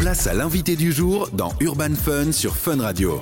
Place à l'invité du jour dans Urban Fun sur Fun Radio.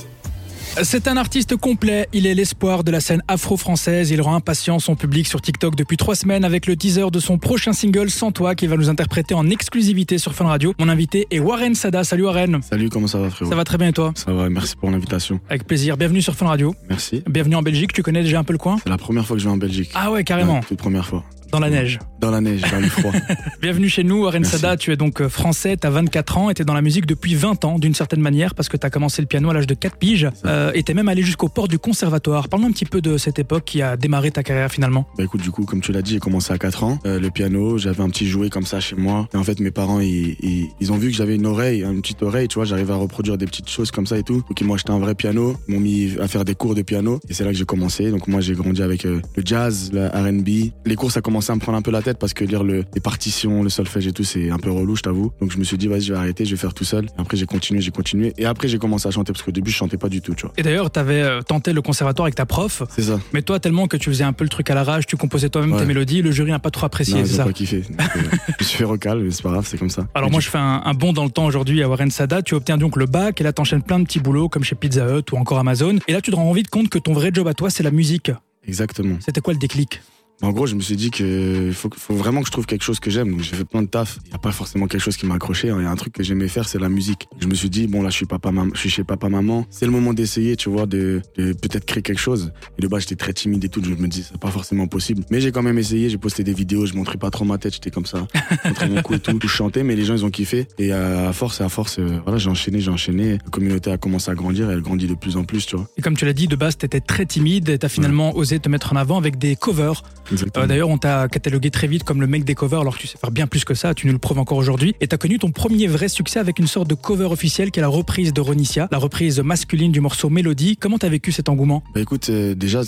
C'est un artiste complet, il est l'espoir de la scène afro-française, il rend impatient son public sur TikTok depuis trois semaines avec le teaser de son prochain single Sans toi qui va nous interpréter en exclusivité sur Fun Radio. Mon invité est Warren Sada, salut Warren Salut, comment ça va frérot? Ça va très bien et toi? Ça va, merci pour l'invitation. Avec plaisir, bienvenue sur Fun Radio, Merci. bienvenue en Belgique, tu connais déjà un peu le coin? C'est la première fois que je vais en Belgique. Ah ouais carrément, Ouais, toute première fois. dans la neige. Dans la neige, dans le froid. Bienvenue chez nous, Merci. Sada, tu es donc euh, français, tu as 24 ans et tu es dans la musique depuis 20 ans d'une certaine manière parce que tu as commencé le piano à l'âge de 4 piges euh, et tu es même allé jusqu'au port du conservatoire. Parle-nous un petit peu de cette époque qui a démarré ta carrière finalement. bah écoute, du coup, comme tu l'as dit, j'ai commencé à 4 ans. Euh, le piano, j'avais un petit jouet comme ça chez moi. Et en fait, mes parents, ils, ils, ils ont vu que j'avais une oreille, une petite oreille, tu vois, j'arrivais à reproduire des petites choses comme ça et tout. Donc ils m'ont acheté un vrai piano, m'ont mis à faire des cours de piano. Et c'est là que j'ai commencé. Donc moi, j'ai grandi avec euh, le jazz, le R&B. Les cours, ça commençait à me prendre un peu la tête parce que lire le, les partitions, le solfège et tout, c'est un peu relou, je t'avoue. Donc je me suis dit, vas-y, je vais arrêter, je vais faire tout seul. Et après, j'ai continué, j'ai continué. Et après, j'ai commencé à chanter parce qu'au début, je chantais pas du tout, tu vois. Et d'ailleurs, tu avais tenté le conservatoire avec ta prof, C'est ça. mais toi tellement que tu faisais un peu le truc à l'arrache, tu composais toi-même Ouais. tes mélodies, le jury n'a pas trop apprécié, c'est ça pas kiffé. Donc, euh, je suis fait recal, mais c'est pas grave, c'est comme ça. alors Et moi je fais un, un bond dans le temps aujourd'hui à Warren Sada, tu obtiens donc le bac et là t'enchaînes plein de petits boulots comme chez Pizza Hut ou encore Amazon et là tu te rends vite compte que ton vrai job à toi c'est la musique. Exactement. C'était quoi le déclic? En gros, je me suis dit que faut, faut vraiment que je trouve quelque chose que j'aime. Donc j'ai fait plein de taf. Il n'y a pas forcément quelque chose qui m'a accroché. hein. Il y a un truc que j'aimais faire, c'est la musique. Je me suis dit bon là, je suis papa, maman, je suis chez papa, maman. C'est le moment d'essayer, tu vois, de, de peut-être créer quelque chose. Et de base, j'étais très timide et tout. Je me dis c'est pas forcément possible. Mais j'ai quand même essayé. J'ai posté des vidéos. Je montrais pas trop ma tête. J'étais comme ça, je montrais mon cou et tout. Je chantais, mais les gens ils ont kiffé. Et à force, à force, euh, voilà, j'ai enchaîné, j'ai enchaîné. La communauté a commencé à grandir. Et elle grandit de plus en plus, tu vois. Et comme tu l'as dit, de base t'étais très timide t'as finalement osé te mettre en avant avec des covers. Euh, D'ailleurs on t'a catalogué très vite comme le mec des covers alors que tu sais faire bien plus que ça, tu nous le prouves encore aujourd'hui. Et t'as connu ton premier vrai succès avec une sorte de cover officiel qui est la reprise de Ronicia, la reprise masculine du morceau Mélodie. Comment t'as vécu cet engouement? Bah écoute, euh, déjà,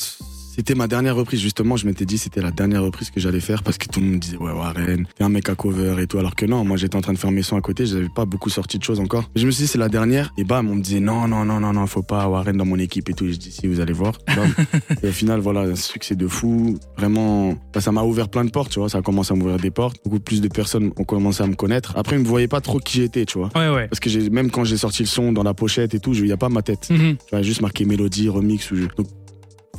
c'était ma dernière reprise. Justement, je m'étais dit c'était la dernière reprise que j'allais faire parce que tout le monde me disait ouais Warren, t'es un mec à cover et tout. Alors que non, moi j'étais en train de faire mes sons à côté, j'avais pas beaucoup sorti de choses encore. Mais je me suis dit c'est la dernière. Et bam, on me disait non non non non non, faut pas Warren dans mon équipe et tout. Et je dis si vous allez voir. Et au final voilà, un succès de fou. Vraiment, bah, ça m'a ouvert plein de portes. Tu vois, ça a commencé à m'ouvrir des portes. Beaucoup plus de personnes ont commencé à me connaître. Après, ils me voyaient pas trop qui j'étais, tu vois. Ouais ouais. Parce que même quand j'ai sorti le son dans la pochette et tout, il y a pas ma tête. Mhm. Tu vois, juste marqué mélodie, remix ou jeu. Donc,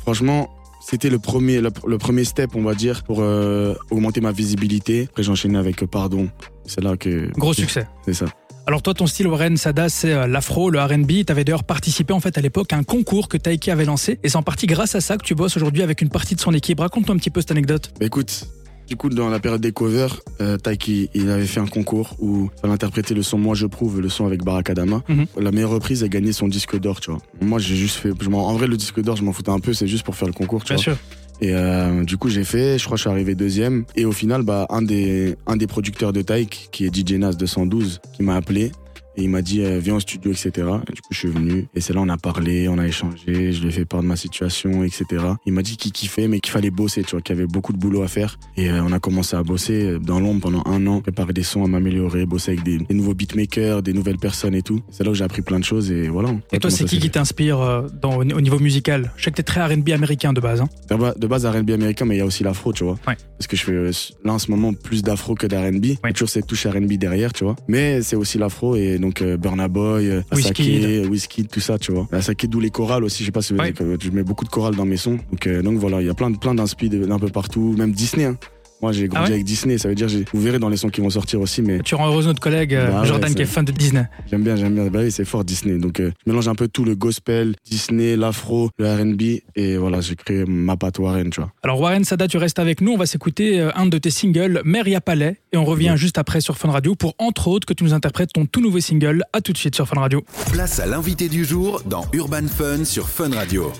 franchement, c'était le premier, le, le premier step, on va dire, pour euh, augmenter ma visibilité. Après, j'ai enchaîné avec euh, Pardon. C'est là que. Gros succès. C'est ça. Alors toi, ton style Warren Sada, c'est euh, l'afro, le R&B. T'avais d'ailleurs participé en fait à l'époque à un concours que Taiki avait lancé, et c'est en partie grâce à ça que tu bosses aujourd'hui avec une partie de son équipe. Raconte-nous un petit peu cette anecdote. Bah, écoute, du coup, dans la période des covers, euh, Taiki, il avait fait un concours où il fallait interpréter le son Moi je prouve, le son avec Barakadama. Mhm. La meilleure reprise a gagné son disque d'or, tu vois. Moi, j'ai juste fait. Je m'en- en vrai, le disque d'or, je m'en foutais un peu, c'est juste pour faire le concours, tu vois. sûr. Et euh, du coup, j'ai fait, je crois que je suis arrivé deuxième. Et au final, bah, un, des, un des producteurs de Taïk, qui est DJ Nas 212, qui m'a appelé. Et il m'a dit, euh, viens au studio, etc. Et du coup, je suis venu. Et c'est là, on a parlé, on a échangé. Je lui ai fait part de ma situation, etc. Il m'a dit qu'il kiffait, mais qu'il fallait bosser, tu vois, qu'il y avait beaucoup de boulot à faire. Et euh, on a commencé à bosser dans l'ombre pendant un an, préparer des sons, à m'améliorer, bosser avec des, des nouveaux beatmakers, des nouvelles personnes et tout. C'est là où j'ai appris plein de choses et voilà. Et toi, c'est qui qui t'inspire euh, au au niveau musical? Je sais que t'es très R&B américain de base. Hein. De ba- de base R&B américain, mais il y a aussi l'afro, tu vois. Ouais. Parce que je fais euh, là en ce moment plus d'afro que d'R&B. A toujours cette touche R&B derrière, tu vois. Mais c'est aussi l'afro et donc euh, Burna Boy, euh, Asake, Wizkid. Whisky, tout ça, tu vois. Asake, d'où les chorales aussi. Je sais pas si vous Ouais. je mets beaucoup de chorales dans mes sons. Donc, euh, donc voilà, il y a plein plein d'inspi d'un peu partout, même Disney. Hein. Moi, j'ai grandi Ah ouais avec Disney, ça veut dire vous verrez dans les sons qui vont sortir aussi, mais Tu rends heureuse notre collègue euh, Bah ouais, Jordan qui est fan de Disney. j'aime bien, j'aime bien. Bah oui, c'est fort Disney. Donc euh, je mélange un peu tout le gospel, Disney, l'afro, le R&B et voilà, j'ai créé ma patte Warren, tu vois. Alors Warren Sada, tu restes avec nous. On va s'écouter euh, un de tes singles, Meria Palais, et on revient Ouais. juste après sur Fun Radio pour entre autres que tu nous interprètes ton tout nouveau single. À tout de suite sur Fun Radio. Place à l'invité du jour dans Urban Fun sur Fun Radio.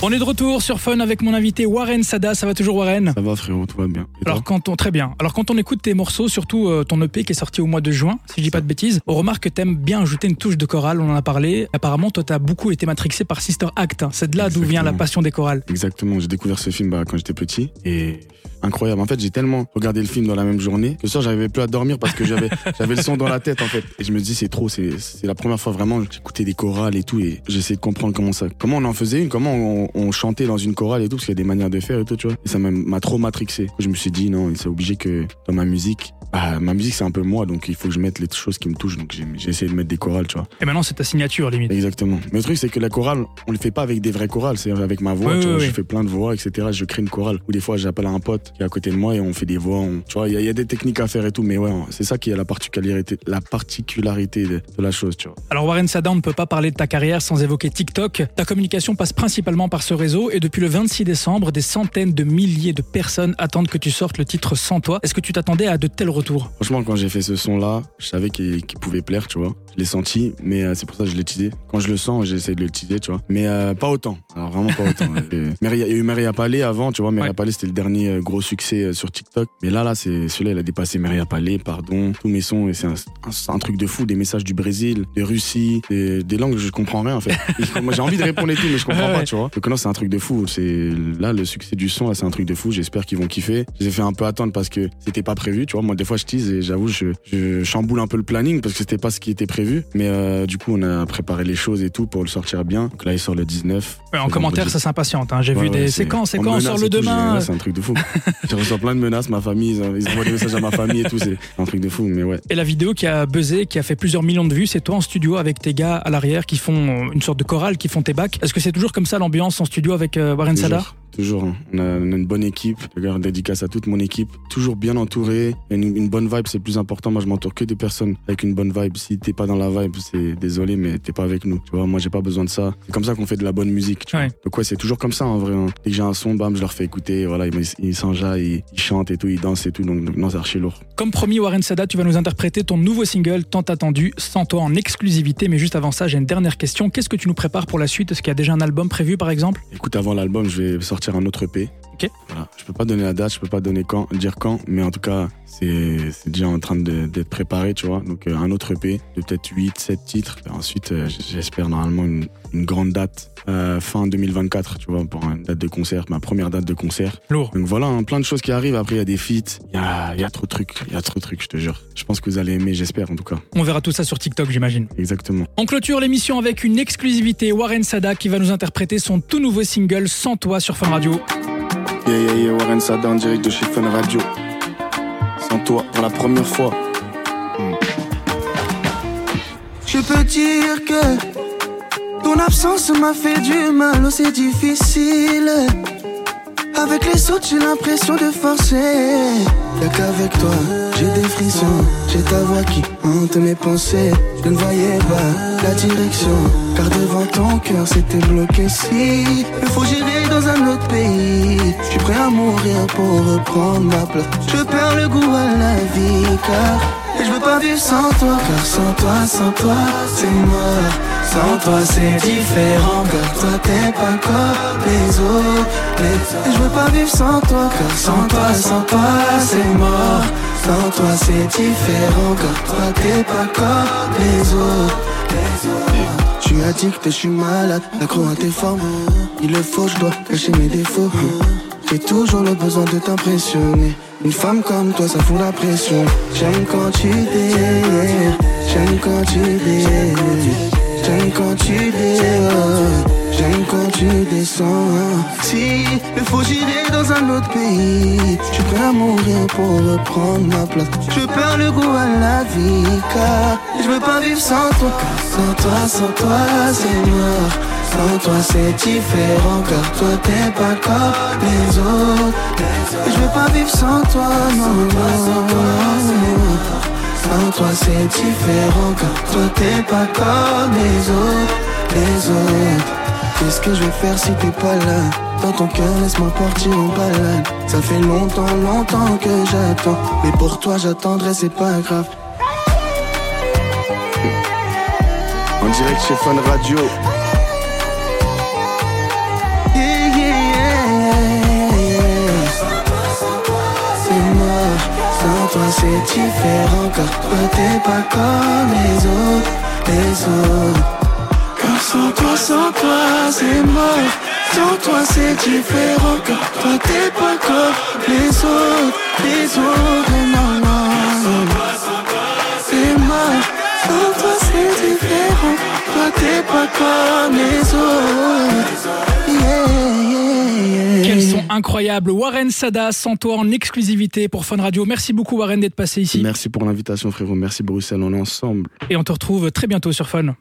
On est de retour sur Fun avec mon invité Warren Sada. Ça va toujours Warren? Ça va frérot, tout va bien. Et Alors quand on très bien. Alors quand on écoute tes morceaux, surtout euh, ton EP qui est sorti au mois de juin, si je dis pas de bêtises, on remarque que t'aimes bien ajouter une touche de chorale. On en a parlé. Apparemment, toi t'as beaucoup été matrixé par Sister Act. hein. C'est de là d'où vient la passion des chorales. Exactement, j'ai découvert ce film bah, quand j'étais petit et incroyable. En fait, j'ai tellement regardé le film dans la même journée que ça, j'arrivais plus à dormir parce que j'avais j'avais le son dans la tête en fait. Et je me dis c'est trop, c'est c'est la première fois vraiment j'écoutais des chorales et tout et j'essayais de comprendre comment ça, comment on en faisait une, comment on, on chantait dans une chorale et tout parce qu'il y a des manières de faire et tout, tu vois. Et ça m'a- trop matrixé. Je me suis dit non, c'est obligé que dans ma musique, bah, ma musique c'est un peu moi donc il faut que je mette les choses qui me touchent donc j'ai j'ai essayé de mettre des chorales, tu vois. Et maintenant, c'est ta signature, limite. Exactement. Mais le truc, c'est que la chorale, on le fait pas avec des vraies chorales, c'est avec ma voix. Oui, tu oui, vois, oui. Je fais plein de voix, etc. Je crée une chorale. Ou des fois, j'appelle un pote qui est à côté de moi et on fait des voix. on- Tu vois, il y, a- il y a des techniques à faire et tout, mais ouais, c'est ça qui est la particularité, la particularité de, de la chose, tu vois. Alors Warren Sada, on ne peut pas parler de ta carrière sans évoquer TikTok. Ta communication passe principalement par ce réseau et depuis le 26 décembre, des centaines de milliers de personnes attendent que tu sortes le titre Sans toi. Est-ce que tu t'attendais à de tels retours? Franchement, quand j'ai fait ce son-là, je savais qu'il pouvait plaire, tu vois. Je l'ai senti, mais euh, c'est pour ça que je l'ai teasé. Quand je le sens, j'essaie de le teaser, tu vois. Mais euh, pas autant. Alors vraiment pas autant. Il y a eu Maria Palais avant, tu vois. Maria Ouais. Palais, c'était le dernier euh, gros succès euh, sur TikTok. Mais là, là, c'est celui-là, il a dépassé Maria Palais, pardon. Tous mes sons, et c'est un, un- un truc de fou. Des messages du Brésil, de Russie, des, des langues, je comprends rien, en fait. Moi, j'ai envie de répondre et tout, mais je comprends pas, tu vois. Donc non, c'est un truc de fou. C'est là, le succès du son, c'est un truc de fou. J'espère qu'ils vont kiffer. Je les ai fait un peu attendre parce que c'était pas prévu, tu vois. Moi, des fois, je tease et j'avoue, je, je chamboule un peu le planning parce que c'était pas ce qui était prévu. Mais euh, du coup, on a préparé les choses et tout pour le sortir bien. Donc là, il sort le 19. Ouais, En commentaire, vendredi. ça s'impatiente. hein. J'ai Ouais, vu ouais, des. Quand on sort le demain j'ai- C'est un truc de fou. je reçois plein de menaces, ma famille, ils, ils envoient des messages à ma famille et tout. C'est un truc de fou, mais ouais. Et la vidéo qui a buzzé, qui a fait plusieurs millions de vues, c'est toi en studio avec tes gars à l'arrière qui font une sorte de chorale, qui font tes bacs. Est-ce que c'est toujours comme ça l'ambiance en studio avec euh, Warren Sada Toujours, hein. On, a, on a une bonne équipe. D'ailleurs, dédicace à toute mon équipe. Toujours bien entouré. Une, une bonne vibe, c'est plus important. Moi, je m'entoure que des personnes avec une bonne vibe. Si t'es pas dans la vibe, c'est désolé, mais t'es pas avec nous. Tu vois, moi, j'ai pas besoin de ça. C'est comme ça qu'on fait de la bonne musique. Tu Ouais. vois. Donc ouais, c'est toujours comme ça en vrai. hein. Dès que j'ai un son, bam, je leur fais écouter. Voilà, ils, ils s'enjaillent, ils, ils chantent et tout, ils dansent et tout. Donc, donc non, c'est archi lourd. Comme promis, Warren Sada, tu vas nous interpréter ton nouveau single tant attendu, sans toi en exclusivité. Mais juste avant ça, j'ai une dernière question. Qu'est-ce que tu nous prépares pour la suite? Est-ce qu'il y a déjà un album prévu par exemple? Écoute, avant l'album, je vais sortir un autre EP. Ok. Voilà. Je peux pas donner la date, je peux pas donner quand, dire quand, mais en tout cas, c'est déjà en train de- d'être préparé, tu vois. Donc euh, un autre EP de peut-être 8, 7 titres. Et ensuite, euh, j'espère normalement une, une grande date euh, fin 2024, tu vois, pour une date de concert, ma première date de concert. Lourd. Donc voilà, hein, plein de choses qui arrivent. Après, il y a des feats, il y a, il y a trop de trucs, il y a trop de trucs, je te jure. Je pense que vous allez aimer, j'espère en tout cas. On verra tout ça sur TikTok, j'imagine. Exactement. On clôture l'émission avec une exclusivité. Warren Sada qui va nous interpréter son tout nouveau single Sans toi sur Fun Radio. Yeah, yeah, yeah, Warren Sada en direct de chez Fun Radio. Sans toi, pour la première fois. Je peux dire que ton absence m'a fait du mal, oh, c'est difficile. Avec les autres, j'ai l'impression de forcer. Y'a qu'avec toi, j'ai des frissons. J'ai ta voix qui hante mes pensées. Je ne voyais pas la direction. Car devant ton cœur, c'était bloqué. Si il faut gérer dans un autre pays, je suis prêt à mourir pour reprendre ma place. Je perds le goût à la vie, car et je veux pas vivre sans toi, car sans toi, sans toi, c'est mort. Sans toi, c'est différent, car toi, t'es pas comme les autres. Et je veux pas vivre sans toi, car sans toi, sans toi, c'est mort. Sans toi, c'est différent, car toi, t'es pas comme les autres. Je suis addict, je suis malade, accro à tes formes. Il le faut, je dois cacher mes défauts. J'ai toujours le besoin de t'impressionner. Une femme comme toi, ça fout la pression. J'aime quand tu j'aime quand tu j'aime quand tu délires, j'aime quand tu descends. Si il faut gérer dans un autre pays, je suis mourir pour reprendre ma place. Je perds le goût à la vie, car je veux pas vivre sans toi. Sans toi, sans toi, c'est mort. Sans toi c'est différent car toi t'es pas comme les autres je veux pas vivre sans toi, non, non, non. Sans toi c'est différent car toi t'es pas comme les autres, les autres Qu'est-ce que je vais faire si t'es pas là? Dans ton cœur laisse-moi partir en balade Ça fait longtemps, longtemps que j'attends. Mais pour toi j'attendrai c'est pas grave. En direct chez Fun Radio. Yeah, yeah, yeah, yeah. C'est mort, sans toi c'est différent. Car toi t'es pas comme les autres, les autres sans toi, sans toi c'est mort Sans toi c'est différent Car toi t'es pas comme les autres, les autres. Non, non, c'est moi. Sans toi, c'est différent. Toi, t'es pas comme les autres. Yeah, yeah, yeah. Quels sont incroyables. Warren Sada, sans toi en exclusivité pour Fun Radio. Merci beaucoup Warren d'être passé ici. Merci pour l'invitation, frérot. Merci, Bruxelles. On est ensemble. Et on te retrouve très bientôt sur Fun.